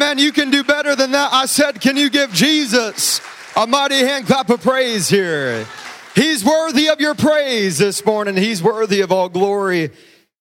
Amen. You can do better than that. I said, can you give Jesus a mighty hand clap of praise here? He's worthy of your praise this morning. He's worthy of all glory.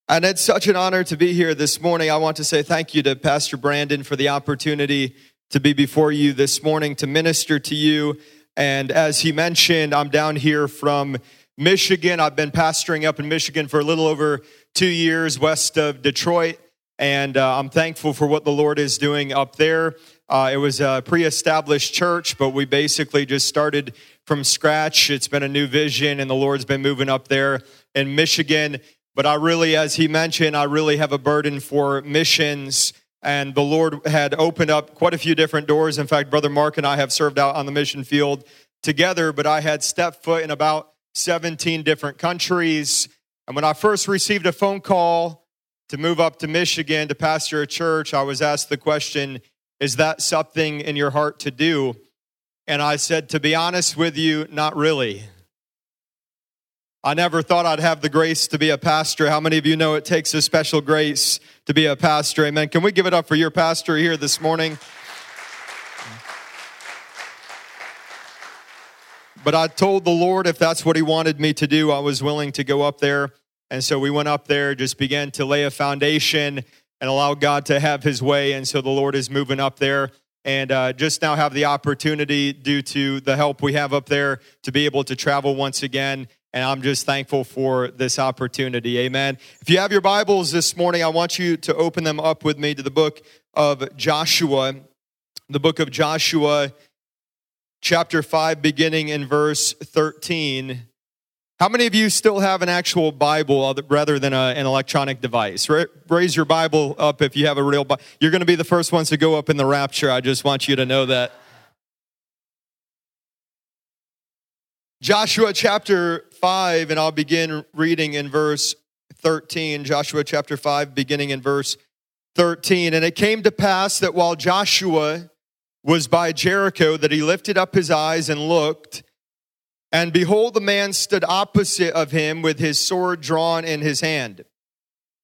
And it's such an honor to be here this morning. I want to say thank you to Pastor Brandon for the opportunity to be before you this morning to minister to you. And as he mentioned, I'm down here from Michigan. I've been pastoring up in Michigan for a little over two years west of Detroit. And uh, I'm thankful for what the Lord is doing up there. Uh, it was a pre established church, but we basically just started from scratch. It's been a new vision, and the Lord's been moving up there in Michigan. But I really, as he mentioned, I really have a burden for missions. And the Lord had opened up quite a few different doors. In fact, Brother Mark and I have served out on the mission field together, but I had stepped foot in about 17 different countries. And when I first received a phone call to move up to Michigan to pastor a church, I was asked the question, Is that something in your heart to do? And I said, To be honest with you, not really. I never thought I'd have the grace to be a pastor. How many of you know it takes a special grace to be a pastor? Amen. Can we give it up for your pastor here this morning? But I told the Lord if that's what He wanted me to do, I was willing to go up there and so we went up there, just began to lay a foundation and allow God to have his way. And so the Lord is moving up there and uh, just now have the opportunity, due to the help we have up there, to be able to travel once again. And I'm just thankful for this opportunity. Amen. If you have your Bibles this morning, I want you to open them up with me to the book of Joshua. The book of Joshua, chapter 5, beginning in verse 13. How many of you still have an actual Bible rather than a, an electronic device? Raise your Bible up if you have a real Bible. You're going to be the first ones to go up in the rapture. I just want you to know that. Joshua chapter 5, and I'll begin reading in verse 13. Joshua chapter 5, beginning in verse 13. And it came to pass that while Joshua was by Jericho, that he lifted up his eyes and looked and behold, the man stood opposite of him with his sword drawn in his hand.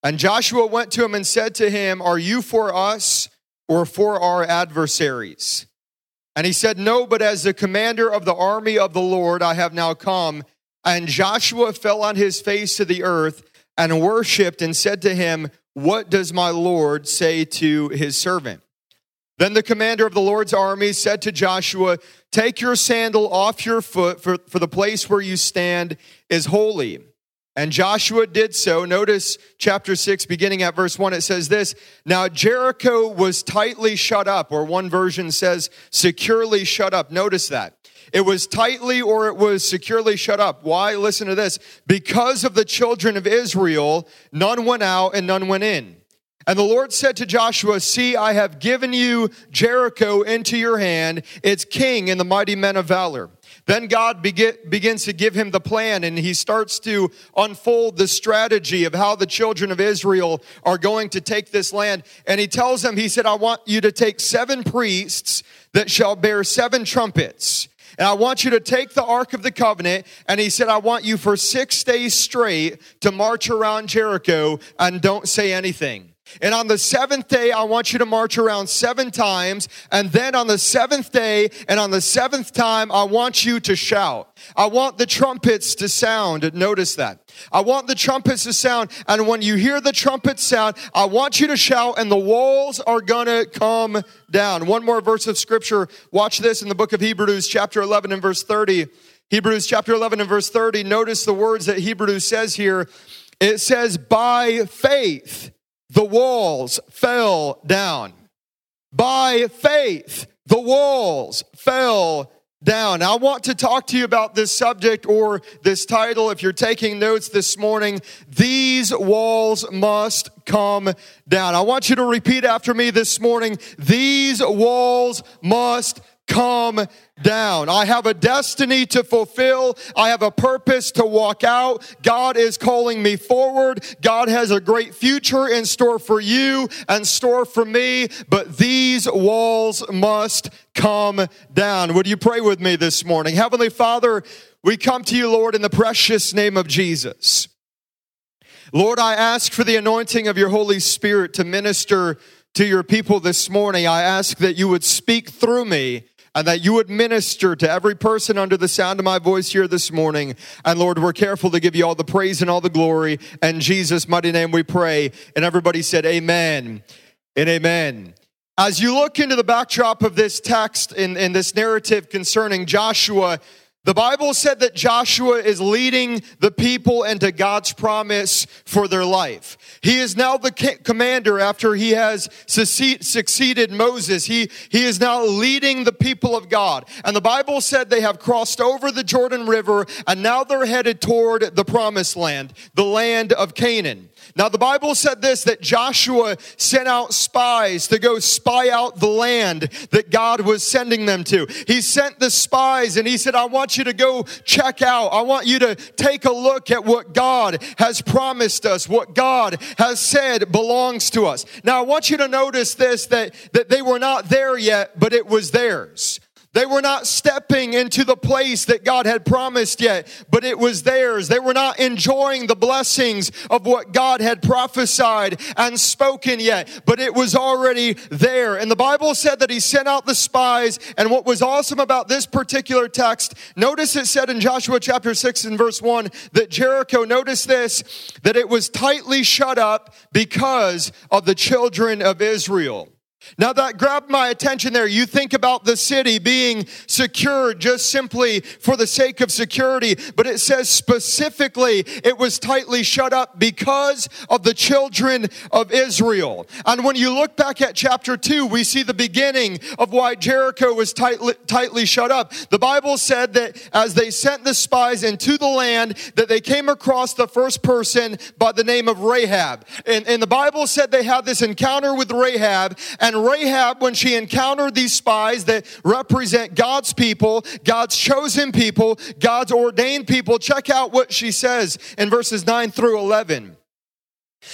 And Joshua went to him and said to him, Are you for us or for our adversaries? And he said, No, but as the commander of the army of the Lord, I have now come. And Joshua fell on his face to the earth and worshiped and said to him, What does my Lord say to his servant? Then the commander of the Lord's army said to Joshua, Take your sandal off your foot, for, for the place where you stand is holy. And Joshua did so. Notice chapter 6, beginning at verse 1, it says this Now Jericho was tightly shut up, or one version says securely shut up. Notice that. It was tightly or it was securely shut up. Why? Listen to this. Because of the children of Israel, none went out and none went in. And the Lord said to Joshua, See, I have given you Jericho into your hand, its king and the mighty men of valor. Then God begins to give him the plan, and he starts to unfold the strategy of how the children of Israel are going to take this land. And he tells them, He said, I want you to take seven priests that shall bear seven trumpets. And I want you to take the Ark of the Covenant. And he said, I want you for six days straight to march around Jericho and don't say anything. And on the seventh day, I want you to march around seven times. And then on the seventh day and on the seventh time, I want you to shout. I want the trumpets to sound. Notice that. I want the trumpets to sound. And when you hear the trumpets sound, I want you to shout, and the walls are to come down. One more verse of scripture. Watch this in the book of Hebrews, chapter 11 and verse 30. Hebrews chapter 11 and verse 30. Notice the words that Hebrews says here. It says, by faith the walls fell down. By faith, the walls fell down. I want to talk to you about this subject or this title. If you're taking notes this morning, these walls must come down. I want you to repeat after me this morning. These walls must come down. I have a destiny to fulfill. I have a purpose to walk out. God is calling me forward. God has a great future in store for you and store for me, but these walls must come down. Would you pray with me this morning? Heavenly Father, we come to you, Lord, in the precious name of Jesus. Lord, I ask for the anointing of your Holy Spirit to minister to your people this morning. I ask that you would speak through me and that you would minister to every person under the sound of my voice here this morning. And Lord, we're careful to give you all the praise and all the glory. And Jesus' mighty name we pray. And everybody said, Amen and Amen. As you look into the backdrop of this text in, in this narrative concerning Joshua, the Bible said that Joshua is leading the people into God's promise for their life. He is now the commander after he has succeeded Moses. He, he is now leading the people of God. And the Bible said they have crossed over the Jordan River and now they're headed toward the promised land, the land of Canaan. Now, the Bible said this that Joshua sent out spies to go spy out the land that God was sending them to. He sent the spies and he said, I want you to go check out. I want you to take a look at what God has promised us, what God has said belongs to us. Now, I want you to notice this that, that they were not there yet, but it was theirs. They were not stepping into the place that God had promised yet, but it was theirs. They were not enjoying the blessings of what God had prophesied and spoken yet, but it was already there. And the Bible said that he sent out the spies. And what was awesome about this particular text, notice it said in Joshua chapter 6 and verse 1 that Jericho, notice this, that it was tightly shut up because of the children of Israel. Now that grabbed my attention there. You think about the city being secured just simply for the sake of security, but it says specifically it was tightly shut up because of the children of Israel. And when you look back at chapter 2, we see the beginning of why Jericho was tightly, tightly shut up. The Bible said that as they sent the spies into the land, that they came across the first person by the name of Rahab. And, and the Bible said they had this encounter with Rahab and and Rahab, when she encountered these spies that represent God's people, God's chosen people, God's ordained people, check out what she says in verses 9 through 11.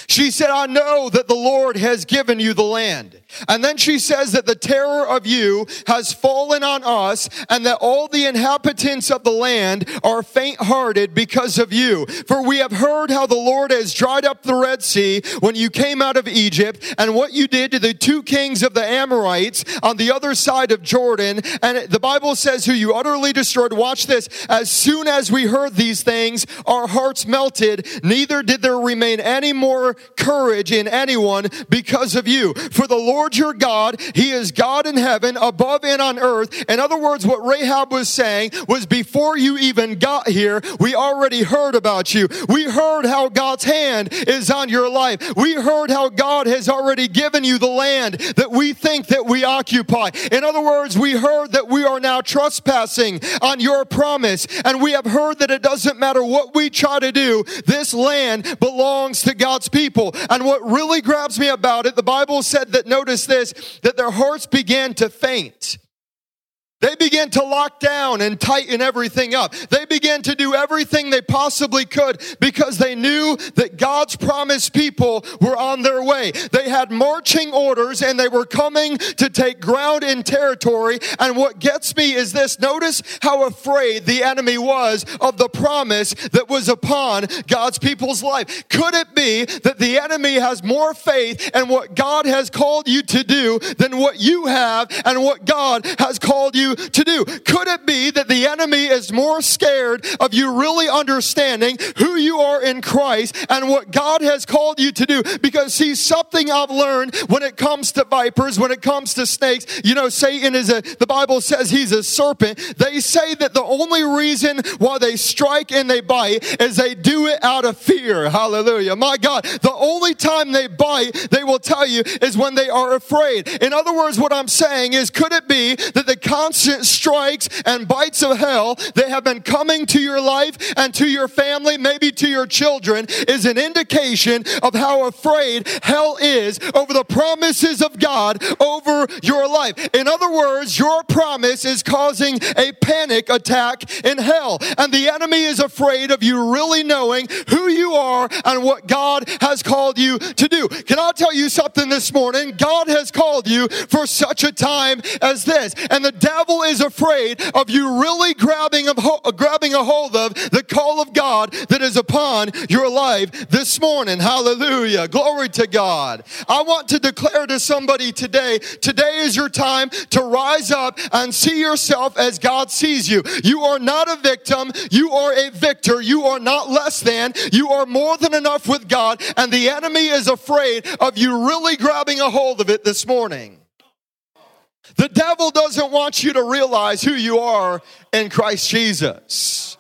She said, I know that the Lord has given you the land. And then she says that the terror of you has fallen on us and that all the inhabitants of the land are faint hearted because of you. For we have heard how the Lord has dried up the Red Sea when you came out of Egypt and what you did to the two kings of the Amorites on the other side of Jordan. And the Bible says who you utterly destroyed. Watch this. As soon as we heard these things, our hearts melted. Neither did there remain any more courage in anyone because of you. For the Lord your God, He is God in heaven, above and on earth. In other words, what Rahab was saying was before you even got here, we already heard about you. We heard how God's hand is on your life. We heard how God has already given you the land that we think that we occupy. In other words, we heard that we are now trespassing on your promise. And we have heard that it doesn't matter what we try to do, this land belongs to God's people. And what really grabs me about it, the Bible said that, notice this, that their hearts began to faint. They began to lock down and tighten everything up. They began to do everything they possibly could because they knew that God's promised people were on their way. They had marching orders and they were coming to take ground in territory. And what gets me is this notice how afraid the enemy was of the promise that was upon God's people's life. Could it be that the enemy has more faith in what God has called you to do than what you have and what God has called you to do? Could it be that the enemy is more scared of you really understanding who you are in Christ and what God has called you to do? Because see, something I've learned when it comes to vipers, when it comes to snakes, you know, Satan is a, the Bible says he's a serpent. They say that the only reason why they strike and they bite is they do it out of fear. Hallelujah. My God, the only time they bite, they will tell you, is when they are afraid. In other words, what I'm saying is, could it be that the constant strikes and bites of hell that have been coming to your life and to your family, maybe to your children, is an indication of how afraid hell is over the promises of God over your life. In other words, your promise is causing a panic attack in hell, and the enemy is afraid of you really knowing who you are and what God has called you to do. Can I tell you something this morning? God has called you for such a time as this, and the devil devil is afraid of you really grabbing a, grabbing a hold of the call of God that is upon your life this morning. Hallelujah. Glory to God. I want to declare to somebody today, today is your time to rise up and see yourself as God sees you. You are not a victim. You are a victor. You are not less than. You are more than enough with God. And the enemy is afraid of you really grabbing a hold of it this morning. The devil doesn't want you to realize who you are in Christ Jesus.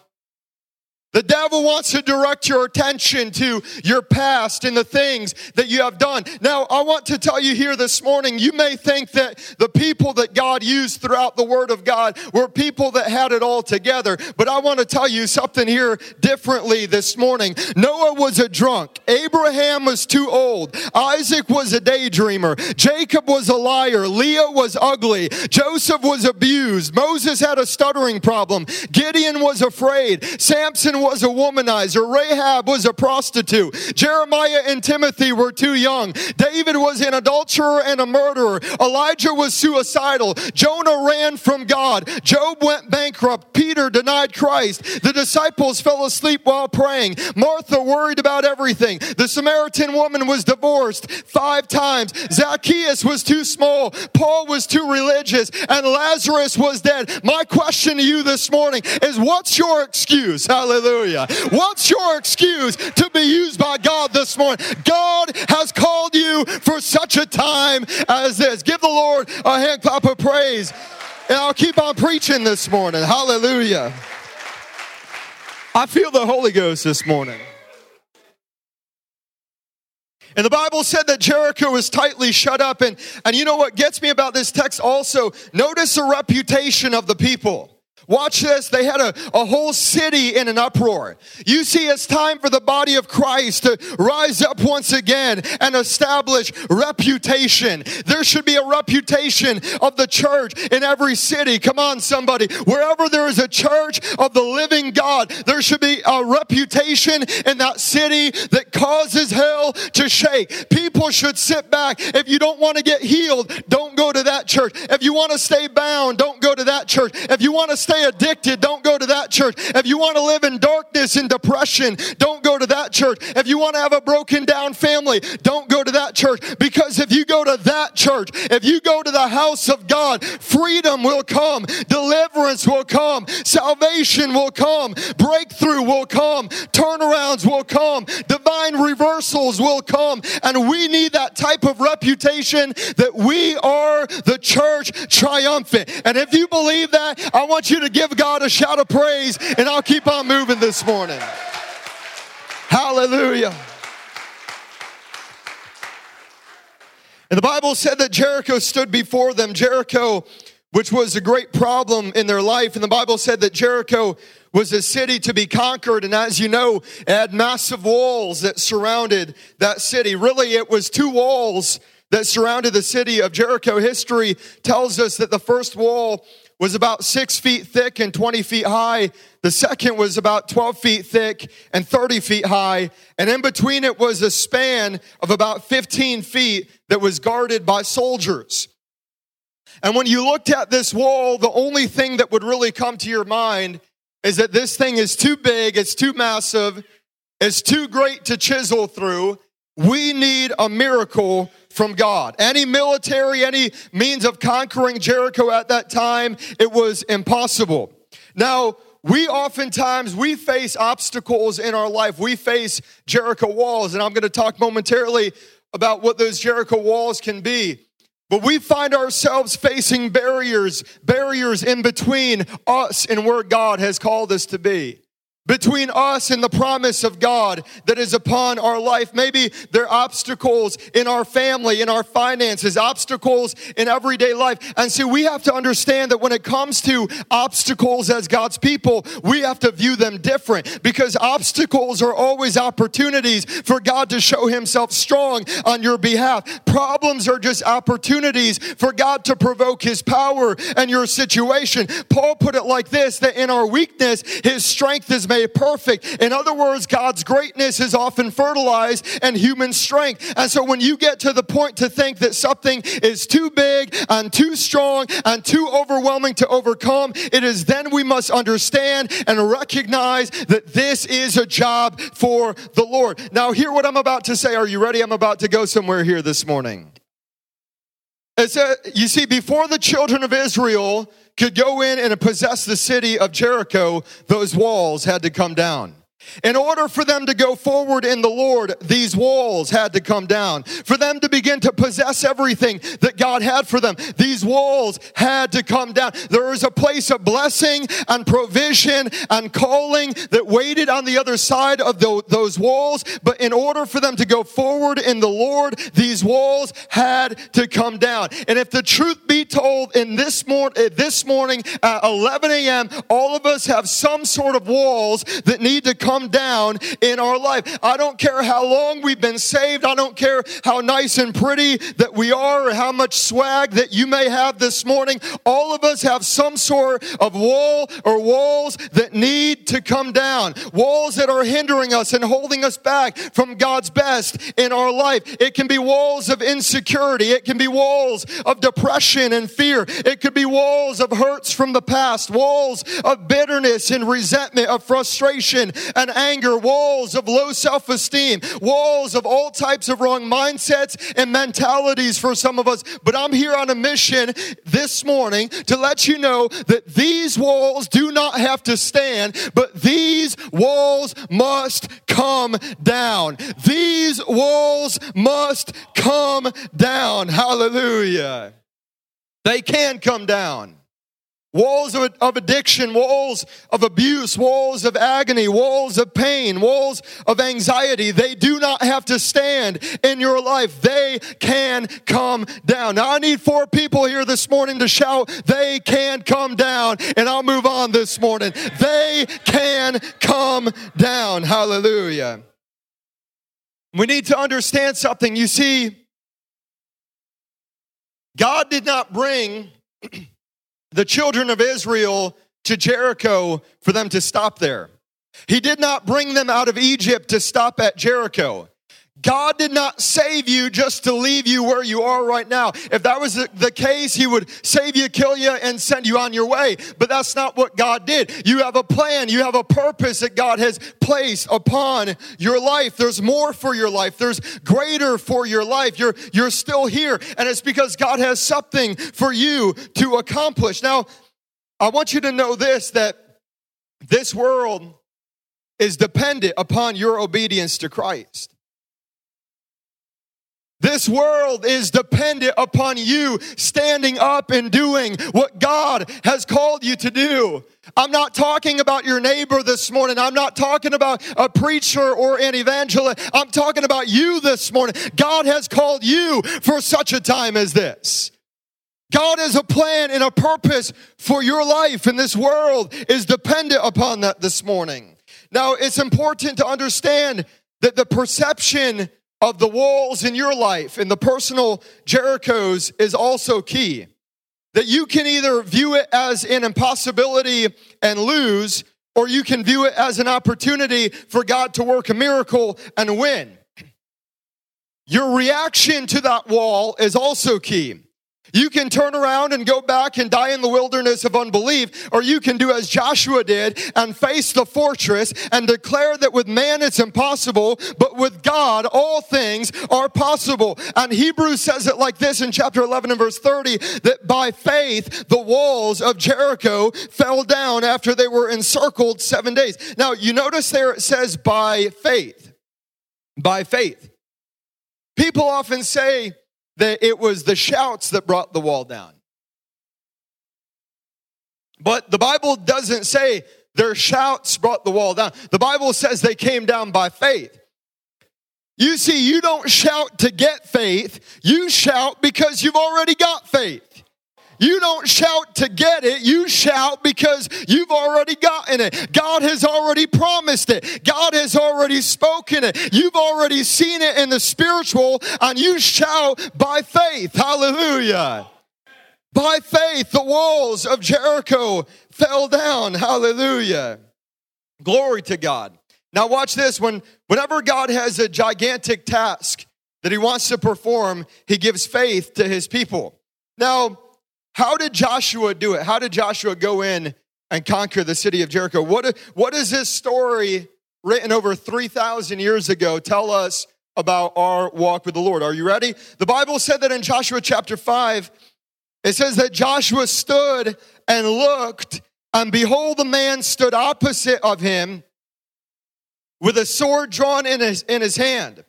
The devil wants to direct your attention to your past and the things that you have done. Now, I want to tell you here this morning, you may think that the people that God used throughout the Word of God were people that had it all together. But I want to tell you something here differently this morning. Noah was a drunk. Abraham was too old. Isaac was a daydreamer. Jacob was a liar. Leah was ugly. Joseph was abused. Moses had a stuttering problem. Gideon was afraid. Samson was a womanizer. Rahab was a prostitute. Jeremiah and Timothy were too young. David was an adulterer and a murderer. Elijah was suicidal. Jonah ran from God. Job went bankrupt. Peter denied Christ. The disciples fell asleep while praying. Martha worried about everything. The Samaritan woman was divorced five times. Zacchaeus was too small. Paul was too religious. And Lazarus was dead. My question to you this morning is what's your excuse? Hallelujah. Hallelujah. What's your excuse to be used by God this morning? God has called you for such a time as this. Give the Lord a hand clap of praise. And I'll keep on preaching this morning. Hallelujah. I feel the Holy Ghost this morning. And the Bible said that Jericho was tightly shut up. And, and you know what gets me about this text also? Notice the reputation of the people. Watch this. They had a, a whole city in an uproar. You see, it's time for the body of Christ to rise up once again and establish reputation. There should be a reputation of the church in every city. Come on, somebody. Wherever there is a church of the living God, there should be a reputation in that city that causes hell to shake. People should sit back. If you don't want to get healed, don't go to that church. If you want to stay bound, don't go to that church. If you want to stay addicted, don't go to that church. If you want to live in darkness and depression, don't go to that church. If you want to have a broken down family, don't go to that church. Because if you go to that church, if you go to the house of God, freedom will come, deliverance will come, salvation will come, breakthrough will come, turnarounds will come, divine reversals will come. And we need that type of reputation that we are the church triumphant. And if you believe that, I want you to give God a shout of praise, and I'll keep on moving this morning. Hallelujah. And the Bible said that Jericho stood before them. Jericho, which was a great problem in their life. And the Bible said that Jericho was a city to be conquered. And as you know, it had massive walls that surrounded that city. Really, it was two walls that surrounded the city of Jericho. History tells us that the first wall was about six feet thick and 20 feet high. The second was about 12 feet thick and 30 feet high. And in between it was a span of about 15 feet that was guarded by soldiers. And when you looked at this wall, the only thing that would really come to your mind is that this thing is too big, it's too massive, it's too great to chisel through. We need a miracle from God. Any military, any means of conquering Jericho at that time, it was impossible. Now, we oftentimes we face obstacles in our life. We face Jericho walls, and I'm going to talk momentarily about what those Jericho walls can be. But we find ourselves facing barriers, barriers in between us and where God has called us to be between us and the promise of God that is upon our life. Maybe there are obstacles in our family, in our finances, obstacles in everyday life. And so we have to understand that when it comes to obstacles as God's people, we have to view them different because obstacles are always opportunities for God to show himself strong on your behalf. Problems are just opportunities for God to provoke his power and your situation. Paul put it like this that in our weakness, his strength is made made perfect. In other words, God's greatness is often fertilized and human strength. And so when you get to the point to think that something is too big and too strong and too overwhelming to overcome, it is then we must understand and recognize that this is a job for the Lord. Now, hear what I'm about to say. Are you ready? I'm about to go somewhere here this morning. It said, you see, before the children of Israel could go in and possess the city of Jericho, those walls had to come down. In order for them to go forward in the Lord, these walls had to come down. For them to begin to possess everything that God had for them, these walls had to come down. There was a place of blessing and provision and calling that waited on the other side of the, those walls. But in order for them to go forward in the Lord, these walls had to come down. And if the truth be told, in this, mor- eh, this morning at 11 a.m., all of us have some sort of walls that need to come come down in our life. I don't care how long we've been saved. I don't care how nice and pretty that we are or how much swag that you may have this morning. All of us have some sort of wall or walls that need to come down. Walls that are hindering us and holding us back from God's best in our life. It can be walls of insecurity. It can be walls of depression and fear. It could be walls of hurts from the past, walls of bitterness and resentment, of frustration and anger, walls of low self esteem, walls of all types of wrong mindsets and mentalities for some of us. But I'm here on a mission this morning to let you know that these walls do not have to stand, but these walls must come down. These walls must come down. Hallelujah. They can come down. Walls of, of, addiction, walls of abuse, walls of agony, walls of pain, walls of anxiety. They do not have to stand in your life. They can come down. Now, I need four people here this morning to shout, they can come down. And I'll move on this morning. They can come down. Hallelujah. We need to understand something. You see, God did not bring the children of Israel to Jericho for them to stop there. He did not bring them out of Egypt to stop at Jericho. God did not save you just to leave you where you are right now. If that was the case, He would save you, kill you, and send you on your way. But that's not what God did. You have a plan, you have a purpose that God has placed upon your life. There's more for your life, there's greater for your life. You're, you're still here, and it's because God has something for you to accomplish. Now, I want you to know this that this world is dependent upon your obedience to Christ. This world is dependent upon you standing up and doing what God has called you to do. I'm not talking about your neighbor this morning. I'm not talking about a preacher or an evangelist. I'm talking about you this morning. God has called you for such a time as this. God has a plan and a purpose for your life, and this world is dependent upon that this morning. Now, it's important to understand that the perception of the walls in your life and the personal Jerichos is also key. That you can either view it as an impossibility and lose, or you can view it as an opportunity for God to work a miracle and win. Your reaction to that wall is also key. You can turn around and go back and die in the wilderness of unbelief, or you can do as Joshua did and face the fortress and declare that with man it's impossible, but with God all things are possible. And Hebrews says it like this in chapter 11 and verse 30 that by faith the walls of Jericho fell down after they were encircled seven days. Now, you notice there it says by faith. By faith. People often say, that it was the shouts that brought the wall down. But the Bible doesn't say their shouts brought the wall down. The Bible says they came down by faith. You see, you don't shout to get faith, you shout because you've already got faith. You don't shout to get it, you shout because you've already gotten it. God has already promised it, God has already spoken it. You've already seen it in the spiritual, and you shout by faith. Hallelujah. By faith, the walls of Jericho fell down. Hallelujah. Glory to God. Now watch this. When whenever God has a gigantic task that he wants to perform, he gives faith to his people. Now, how did Joshua do it? How did Joshua go in and conquer the city of Jericho? What, what does this story written over 3,000 years ago tell us about our walk with the Lord? Are you ready? The Bible said that in Joshua chapter 5, it says that Joshua stood and looked, and behold, the man stood opposite of him with a sword drawn in his, in his hand.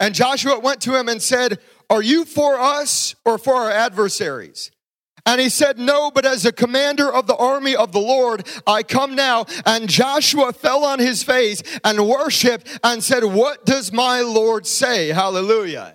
And Joshua went to him and said, Are you for us or for our adversaries? And he said, No, but as a commander of the army of the Lord, I come now. And Joshua fell on his face and worshiped and said, What does my Lord say? Hallelujah.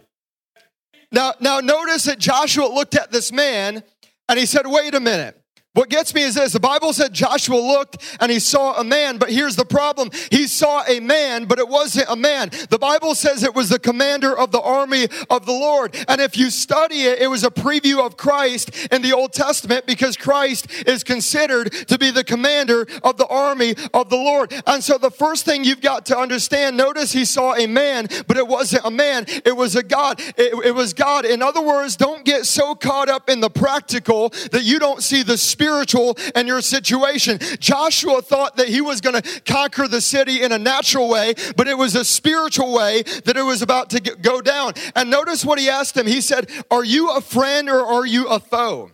Now, now notice that Joshua looked at this man and he said, Wait a minute. What gets me is this the Bible said Joshua looked and he saw a man, but here's the problem. He saw a man, but it wasn't a man. The Bible says it was the commander of the army of the Lord. And if you study it, it was a preview of Christ in the Old Testament because Christ is considered to be the commander of the army of the Lord. And so the first thing you've got to understand notice he saw a man, but it wasn't a man, it was a God. It, it was God. In other words, don't get so caught up in the practical that you don't see the spirit spiritual in your situation. Joshua thought that he was going to conquer the city in a natural way, but it was a spiritual way that it was about to go down. And notice what he asked him. He said, Are you a friend or are you a foe?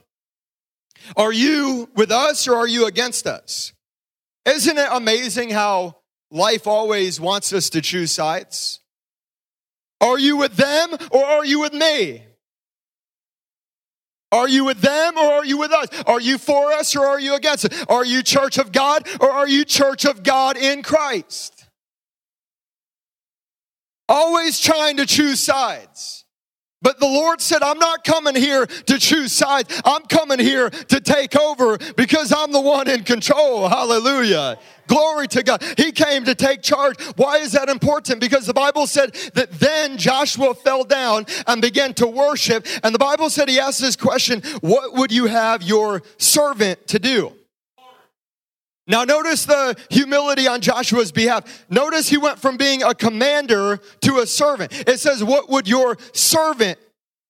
Are you with us or are you against us? Isn't it amazing how life always wants us to choose sides? Are you with them or are you with me? Are you with them or are you with us? Are you for us or are you against us? Are you church of God or are you church of God in Christ? Always trying to choose sides. But the Lord said, I'm not coming here to choose sides. I'm coming here to take over because I'm the one in control. Hallelujah. Glory to God. He came to take charge. Why is that important? Because the Bible said that then Joshua fell down and began to worship. And the Bible said he asked this question What would you have your servant to do? Now, notice the humility on Joshua's behalf. Notice he went from being a commander to a servant. It says, What would your servant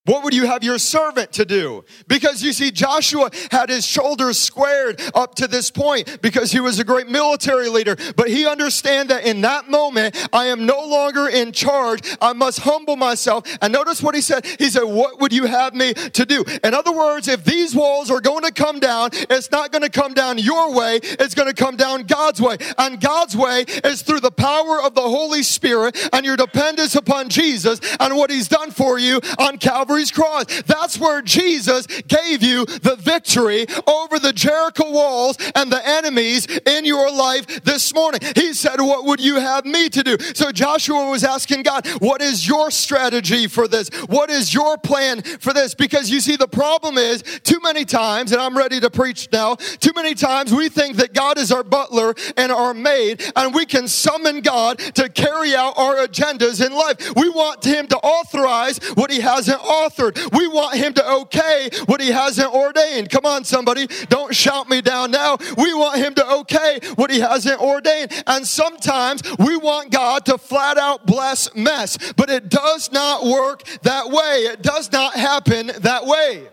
what would you have your servant to do? Because you see, Joshua had his shoulders squared up to this point because he was a great military leader. But he understand that in that moment, I am no longer in charge. I must humble myself. And notice what he said. He said, what would you have me to do? In other words, if these walls are going to come down, it's not going to come down your way. It's going to come down God's way. And God's way is through the power of the Holy Spirit and your dependence upon Jesus and what he's done for you on Calvary Calvary's cross. That's where Jesus gave you the victory over the Jericho walls and the enemies in your life this morning. He said, What would you have me to do? So Joshua was asking God, What is your strategy for this? What is your plan for this? Because you see, the problem is too many times, and I'm ready to preach now, too many times we think that God is our butler and our maid, and we can summon God to carry out our agendas in life. We want Him to authorize what He hasn't authorized authored. We want him to okay what he hasn't ordained. Come on, somebody. Don't shout me down now. We want him to okay what he hasn't ordained. And sometimes we want God to flat out bless mess, but it does not work that way. It does not happen that way.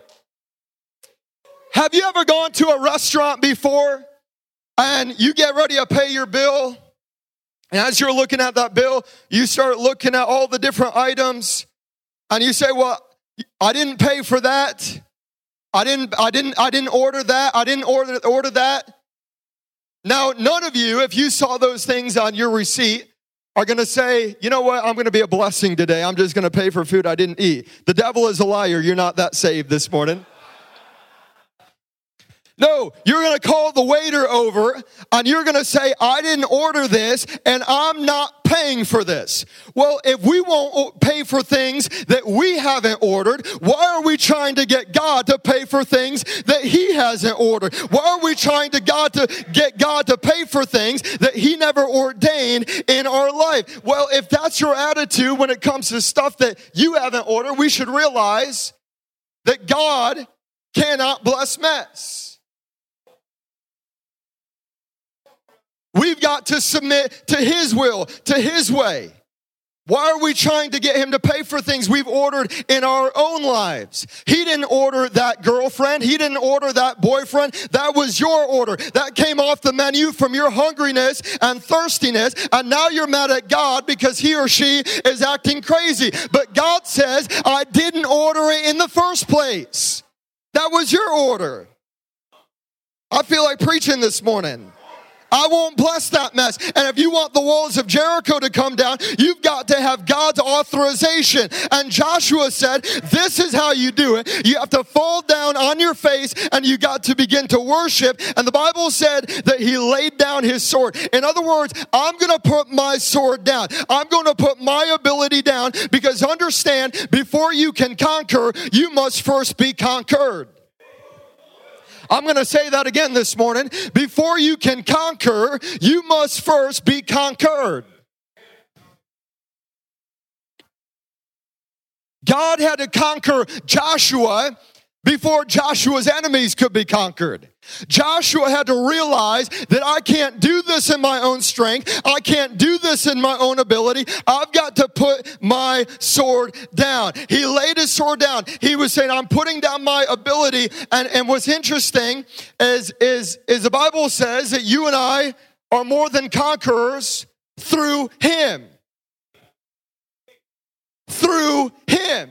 Have you ever gone to a restaurant before and you get ready to pay your bill? And as you're looking at that bill, you start looking at all the different items and you say, Well, I didn't pay for that. I didn't, I didn't, I didn't order that. I didn't order, order that. Now, none of you, if you saw those things on your receipt, are going to say, you know what, I'm going to be a blessing today. I'm just going to pay for food I didn't eat. The devil is a liar. You're not that saved this morning. No, you're going to call the waiter over and you're going to say, I didn't order this and I'm not paying for this. Well, if we won't pay for things that we haven't ordered, why are we trying to get God to pay for things that he hasn't ordered? Why are we trying to God to get God to pay for things that he never ordained in our life? Well, if that's your attitude when it comes to stuff that you haven't ordered, we should realize that God cannot bless mess. We've got to submit to His will, to His way. Why are we trying to get him to pay for things we've ordered in our own lives? He didn't order that girlfriend. He didn't order that boyfriend. That was your order. That came off the menu from your hungriness and thirstiness. And now you're mad at God because he or she is acting crazy. But God says, I didn't order it in the first place. That was your order. I feel like preaching this morning. I won't bless that mess. And if you want the walls of Jericho to come down, you've got to have God's authorization. And Joshua said, This is how you do it. You have to fall down on your face and you got to begin to worship. And the Bible said that he laid down his sword. In other words, I'm going to put my sword down. I'm going to put my ability down because understand, before you can conquer, you must first be conquered. I'm going to say that again this morning. Before you can conquer, you must first be conquered. God had to conquer Joshua before Joshua's enemies could be conquered. Joshua had to realize that I can't do this in my own strength. I can't do this in my own ability. I've got to put my sword down. He laid his sword down. He was saying, I'm putting down my ability. And, and what's interesting is, is, is the Bible says that you and I are more than conquerors through him. Through him.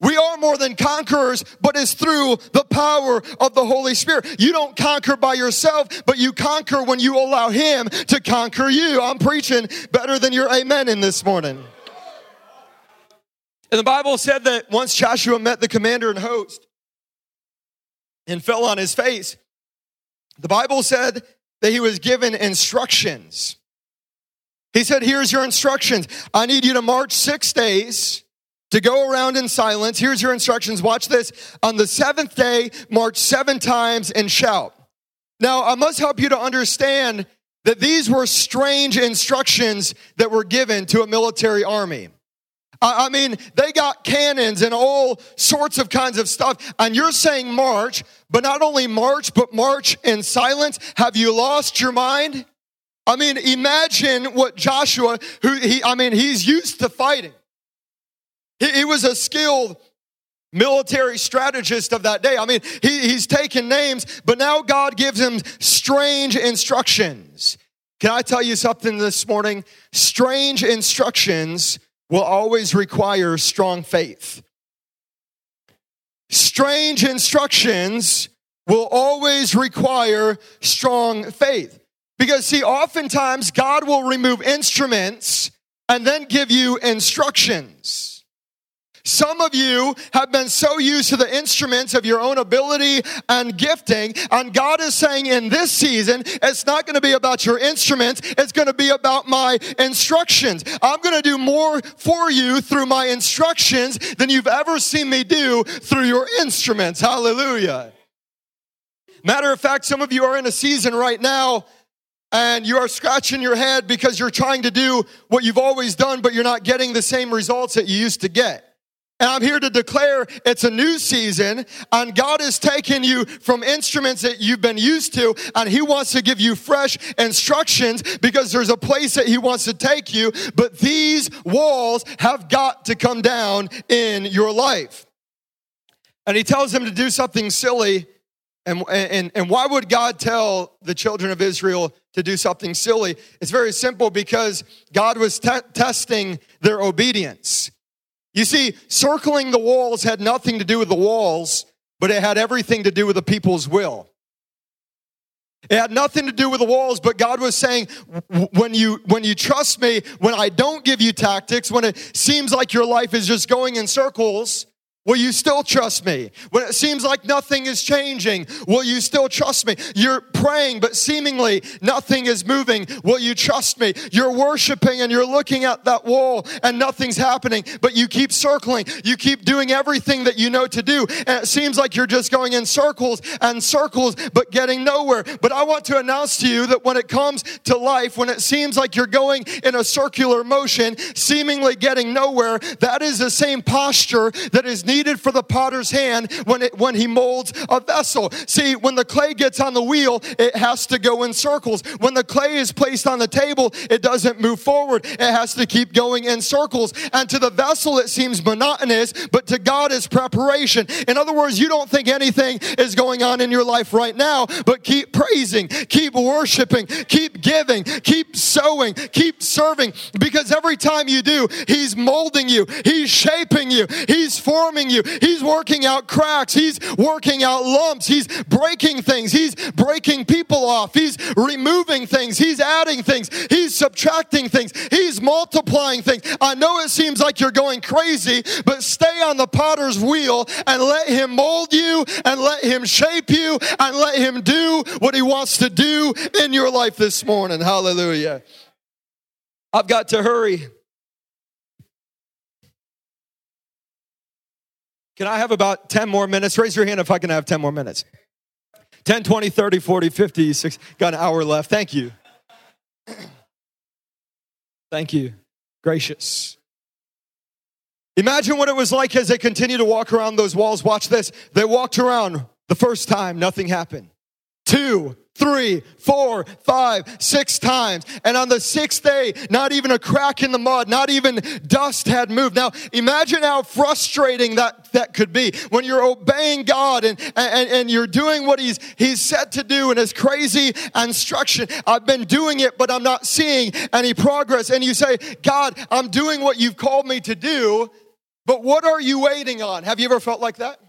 We are more than conquerors, but it's through the power of the Holy Spirit. You don't conquer by yourself, but you conquer when you allow Him to conquer you. I'm preaching better than your amen in this morning. And the Bible said that once Joshua met the commander and host and fell on his face, the Bible said that he was given instructions. He said, Here's your instructions. I need you to march six days to go around in silence. Here's your instructions. Watch this. On the seventh day, march seven times and shout. Now, I must help you to understand that these were strange instructions that were given to a military army. I mean, they got cannons and all sorts of kinds of stuff. And you're saying march, but not only march, but march in silence. Have you lost your mind? I mean, imagine what Joshua, who he, I mean, he's used to fighting. He, he was a skilled military strategist of that day. I mean, he, he's taken names, but now God gives him strange instructions. Can I tell you something this morning? Strange instructions will always require strong faith. Strange instructions will always require strong faith. Because, see, oftentimes God will remove instruments and then give you instructions. Some of you have been so used to the instruments of your own ability and gifting, and God is saying in this season, it's not going to be about your instruments, it's going to be about my instructions. I'm going to do more for you through my instructions than you've ever seen me do through your instruments. Hallelujah. Matter of fact, some of you are in a season right now and you are scratching your head because you're trying to do what you've always done, but you're not getting the same results that you used to get. And I'm here to declare it's a new season and God is taking you from instruments that you've been used to and He wants to give you fresh instructions because there's a place that He wants to take you. But these walls have got to come down in your life. And He tells them to do something silly. And, and, and why would God tell the children of Israel to do something silly? It's very simple because God was te- testing their obedience. You see, circling the walls had nothing to do with the walls, but it had everything to do with the people's will. It had nothing to do with the walls, but God was saying, when you, when you trust me, when I don't give you tactics, when it seems like your life is just going in circles, Will you still trust me? When it seems like nothing is changing, will you still trust me? You're praying, but seemingly nothing is moving. Will you trust me? You're worshiping and you're looking at that wall and nothing's happening, but you keep circling. You keep doing everything that you know to do. And it seems like you're just going in circles and circles, but getting nowhere. But I want to announce to you that when it comes to life, when it seems like you're going in a circular motion, seemingly getting nowhere, that is the same posture that is needed needed for the potter's hand when, it, when he molds a vessel. See, when the clay gets on the wheel, it has to go in circles. When the clay is placed on the table, it doesn't move forward. It has to keep going in circles. And to the vessel, it seems monotonous, but to God is preparation. In other words, you don't think anything is going on in your life right now, but keep praising, keep worshiping, keep giving, keep sowing, keep serving, because every time you do, He's molding you, He's shaping you, He's forming you, He's working out cracks, He's working out lumps, He's breaking things, He's breaking people off, He's removing things, He's adding things, He's subtracting things, He's multiplying things. I know it seems like you're going crazy, but stay on the potter's wheel and let Him mold you and let Him shape you and let Him do what He wants to do in your life this morning. Hallelujah. I've got to hurry. Can I have about 10 more minutes? Raise your hand if I can have 10 more minutes. 10, 20, 30, 40, 50, 60. Got an hour left. Thank you. Thank you. Gracious. Imagine what it was like as they continued to walk around those walls. Watch this. They walked around the first time, nothing happened. Two, three, four, five, six times. And on the sixth day, not even a crack in the mud, not even dust had moved. Now, imagine how frustrating that, that could be when you're obeying God and, and, and you're doing what he's, he's said to do and his crazy instruction. I've been doing it, but I'm not seeing any progress. And you say, God, I'm doing what you've called me to do, but what are you waiting on? Have you ever felt like that?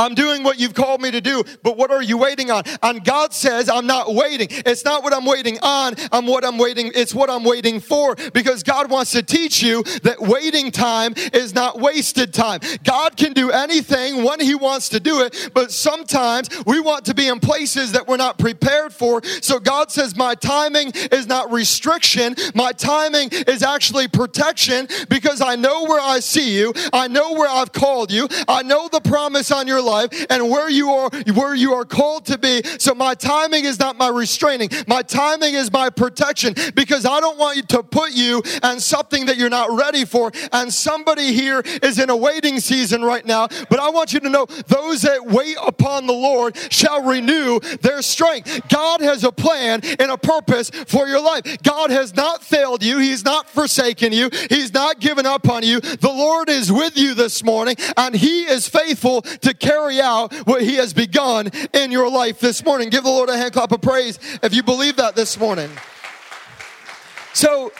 I'm doing what you've called me to do, but what are you waiting on? And God says, I'm not waiting. It's not what I'm waiting on, I'm what I'm waiting, it's what I'm waiting for because God wants to teach you that waiting time is not wasted time. God can do anything when He wants to do it, but sometimes we want to be in places that we're not prepared for. So God says, My timing is not restriction, my timing is actually protection because I know where I see you, I know where I've called you, I know the promise on your life life and where you are where you are called to be. So my timing is not my restraining. My timing is my protection because I don't want you to put you on something that you're not ready for. And somebody here is in a waiting season right now, but I want you to know those that wait upon the Lord shall renew their strength. God has a plan and a purpose for your life. God has not failed you. He's not forsaken you. He's not given up on you. The Lord is with you this morning and he is faithful to carry out what He has begun in your life this morning. Give the Lord a hand clap of praise if you believe that this morning. So,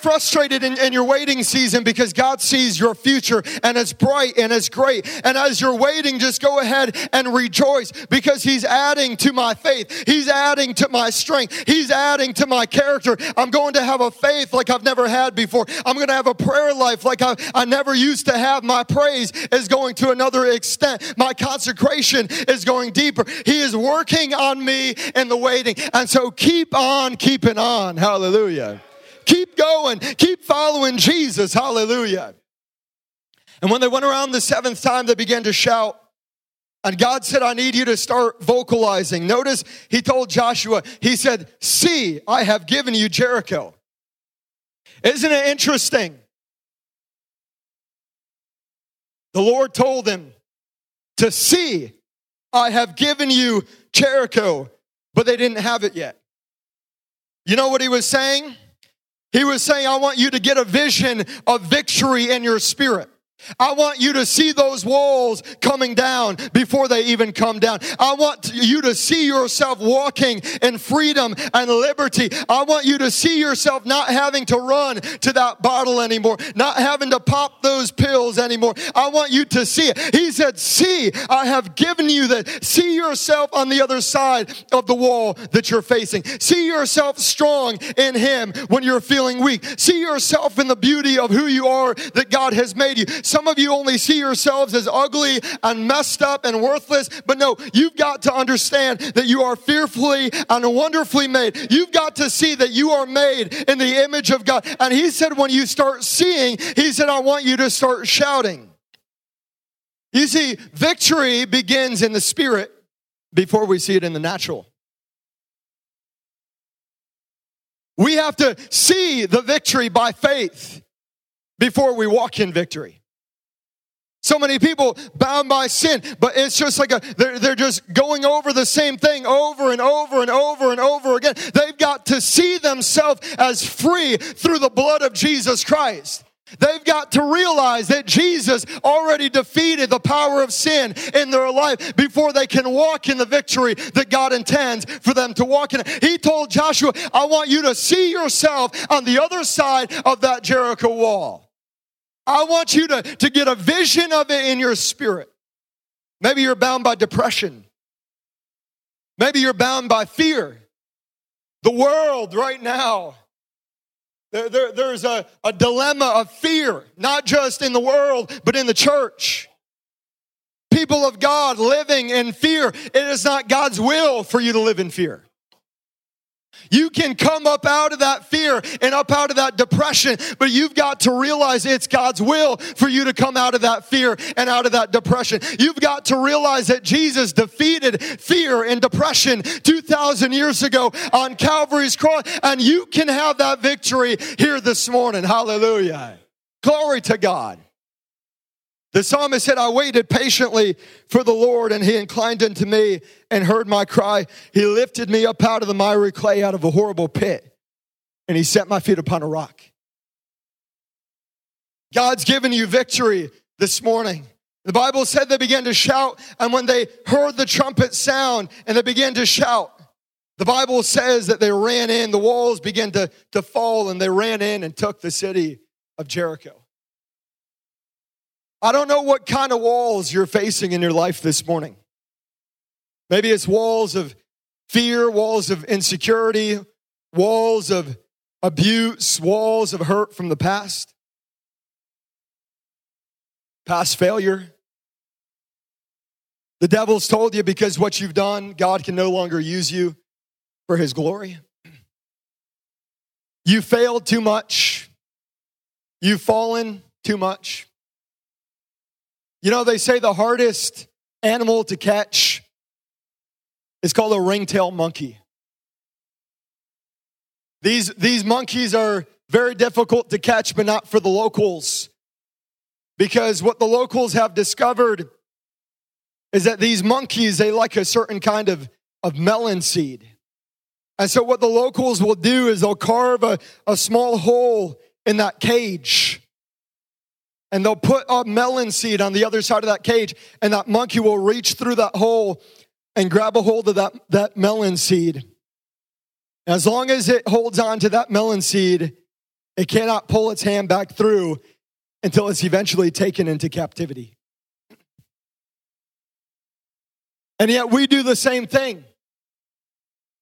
frustrated in, in, your waiting season because God sees your future and it's bright and it's great. And as you're waiting, just go ahead and rejoice because He's adding to my faith. He's adding to my strength. He's adding to my character. I'm going to have a faith like I've never had before. I'm going to have a prayer life like I, I never used to have. My praise is going to another extent. My consecration is going deeper. He is working on me in the waiting. And so keep on keeping on. Hallelujah. Keep going. Keep following Jesus. Hallelujah. And when they went around the seventh time, they began to shout. And God said, I need you to start vocalizing. Notice he told Joshua, he said, See, I have given you Jericho. Isn't it interesting? The Lord told him to see, I have given you Jericho, but they didn't have it yet. You know what he was saying? He was saying, I want you to get a vision of victory in your spirit. I want you to see those walls coming down before they even come down. I want you to see yourself walking in freedom and liberty. I want you to see yourself not having to run to that bottle anymore, not having to pop those pills anymore. I want you to see it. He said, See, I have given you that. See yourself on the other side of the wall that you're facing. See yourself strong in Him when you're feeling weak. See yourself in the beauty of who you are that God has made you some of you only see yourselves as ugly and messed up and worthless, but no, you've got to understand that you are fearfully and wonderfully made. You've got to see that you are made in the image of God. And He said, when you start seeing, He said, I want you to start shouting. You see, victory begins in the spirit before we see it in the natural. We have to see the victory by faith before we walk in victory. So many people bound by sin, but it's just like a, they're, they're just going over the same thing over and over and over and over again. They've got to see themselves as free through the blood of Jesus Christ. They've got to realize that Jesus already defeated the power of sin in their life before they can walk in the victory that God intends for them to walk in. He told Joshua, I want you to see yourself on the other side of that Jericho wall. I want you to, to get a vision of it in your spirit. Maybe you're bound by depression. Maybe you're bound by fear. The world right now there, there, there's a, a dilemma of fear, not just in the world, but in the church. People of God living in fear. It is not God's will for you to live in fear. You can come up out of that fear and up out of that depression, but you've got to realize it's God's will for you to come out of that fear and out of that depression. You've got to realize that Jesus defeated fear and depression 2,000 years ago on Calvary's cross, and you can have that victory here this morning. Hallelujah. Glory to God. The psalmist said, I waited patiently for the Lord, and he inclined unto me and heard my cry. He lifted me up out of the miry clay, out of a horrible pit, and he set my feet upon a rock. God's given you victory this morning. The Bible said they began to shout, and when they heard the trumpet sound and they began to shout, the Bible says that they ran in, the walls began to, to fall, and they ran in and took the city of Jericho. I don't know what kind of walls you're facing in your life this morning. Maybe it's walls of fear, walls of insecurity, walls of abuse, walls of hurt from the past, past failure. The devil's told you because what you've done, God can no longer use you for his glory. You failed too much. You've fallen too much. You know, they say the hardest animal to catch is called a ringtail monkey. These, these monkeys are very difficult to catch, but not for the locals. Because what the locals have discovered is that these monkeys, they like a certain kind of, of melon seed. And so, what the locals will do is they'll carve a, a small hole in that cage and they'll put a melon seed on the other side of that cage, and that monkey will reach through that hole and grab a hold of that, that melon seed. As long as it holds on to that melon seed, it cannot pull its hand back through until it's eventually taken into captivity. And yet we do the same thing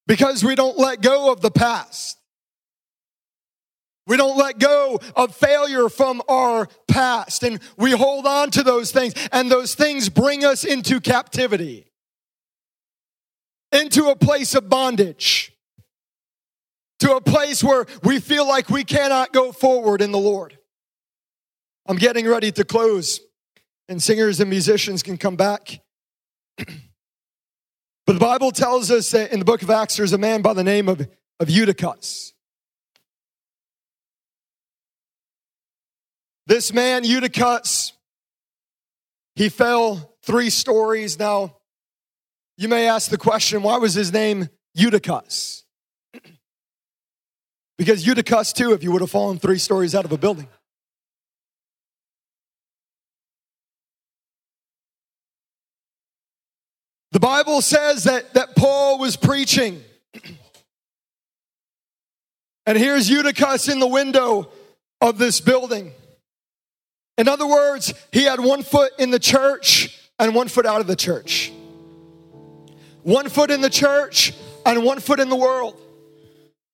because we don't let go of the past. We don't let go of failure from our past and we hold on to those things, and those things bring us into captivity, into a place of bondage, to a place where we feel like we cannot go forward in the Lord. I'm getting ready to close, and singers and musicians can come back. but the Bible tells us that in the book of Acts, there's a man by the name of, of Eutychus. This man, Eutychus, he fell three stories. Now, you may ask the question why was his name Eutychus? because Eutychus, too, if you would have fallen three stories out of a building. The Bible says that, that Paul was preaching. And here's Eutychus in the window of this building. In other words, he had one foot in the church and one foot out of the church. One foot in the church and one foot in the world.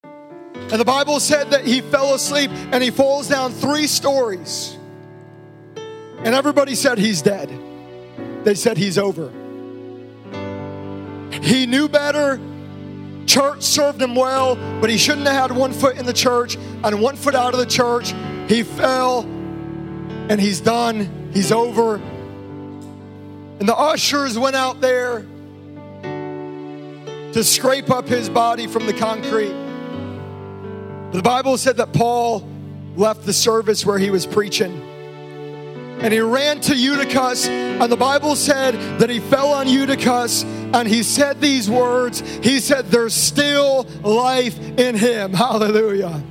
And the Bible said that he fell asleep and he falls down three stories. And everybody said he's dead. They said he's over. He knew better. Church served him well, but he shouldn't have had one foot in the church and one foot out of the church. He fell and he's done, he's over. And the ushers went out there to scrape up his body from the concrete. The Bible said that Paul left the service where he was preaching and he ran to Eutychus, and the Bible said that he fell on Eutychus and he said these words. He said, There's still life in him. Hallelujah.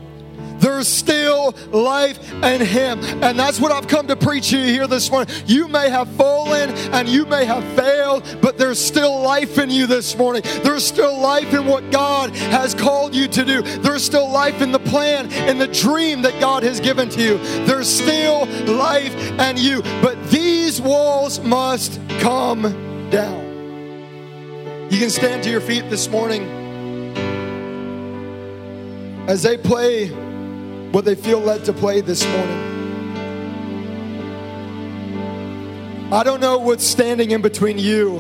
There's still life in Him. And that's what I've come to preach to you here this morning. You may have fallen and you may have failed, but there's still life in you this morning. There's still life in what God has called you to do. There's still life in the plan, in the dream that God has given to you. There's still life in you. But these walls must come down. You can stand to your feet this morning as they play what they feel led to play this morning. I don't know what's standing in between you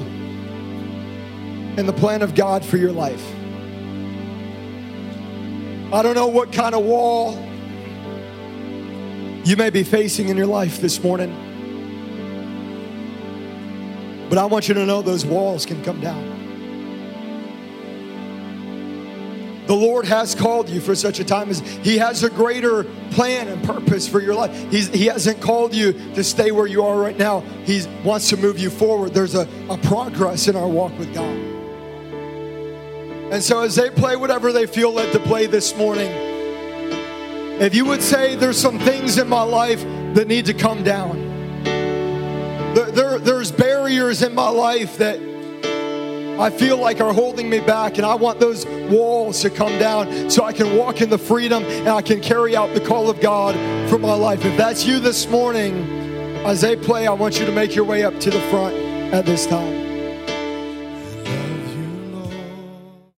and the plan of God for your life. I don't know what kind of wall you may be facing in your life this morning. But I want you to know those walls can come down. The Lord has called you for such a time as He has a greater plan and purpose for your life. He's, he hasn't called you to stay where you are right now. He wants to move you forward. There's a, a progress in our walk with God. And so, as they play whatever they feel led to play this morning, if you would say there's some things in my life that need to come down, there, there, there's barriers in my life that I feel like are holding me back, and I want those walls to come down so I can walk in the freedom and I can carry out the call of God for my life. If that's you this morning, as they play, I want you to make your way up to the front at this time.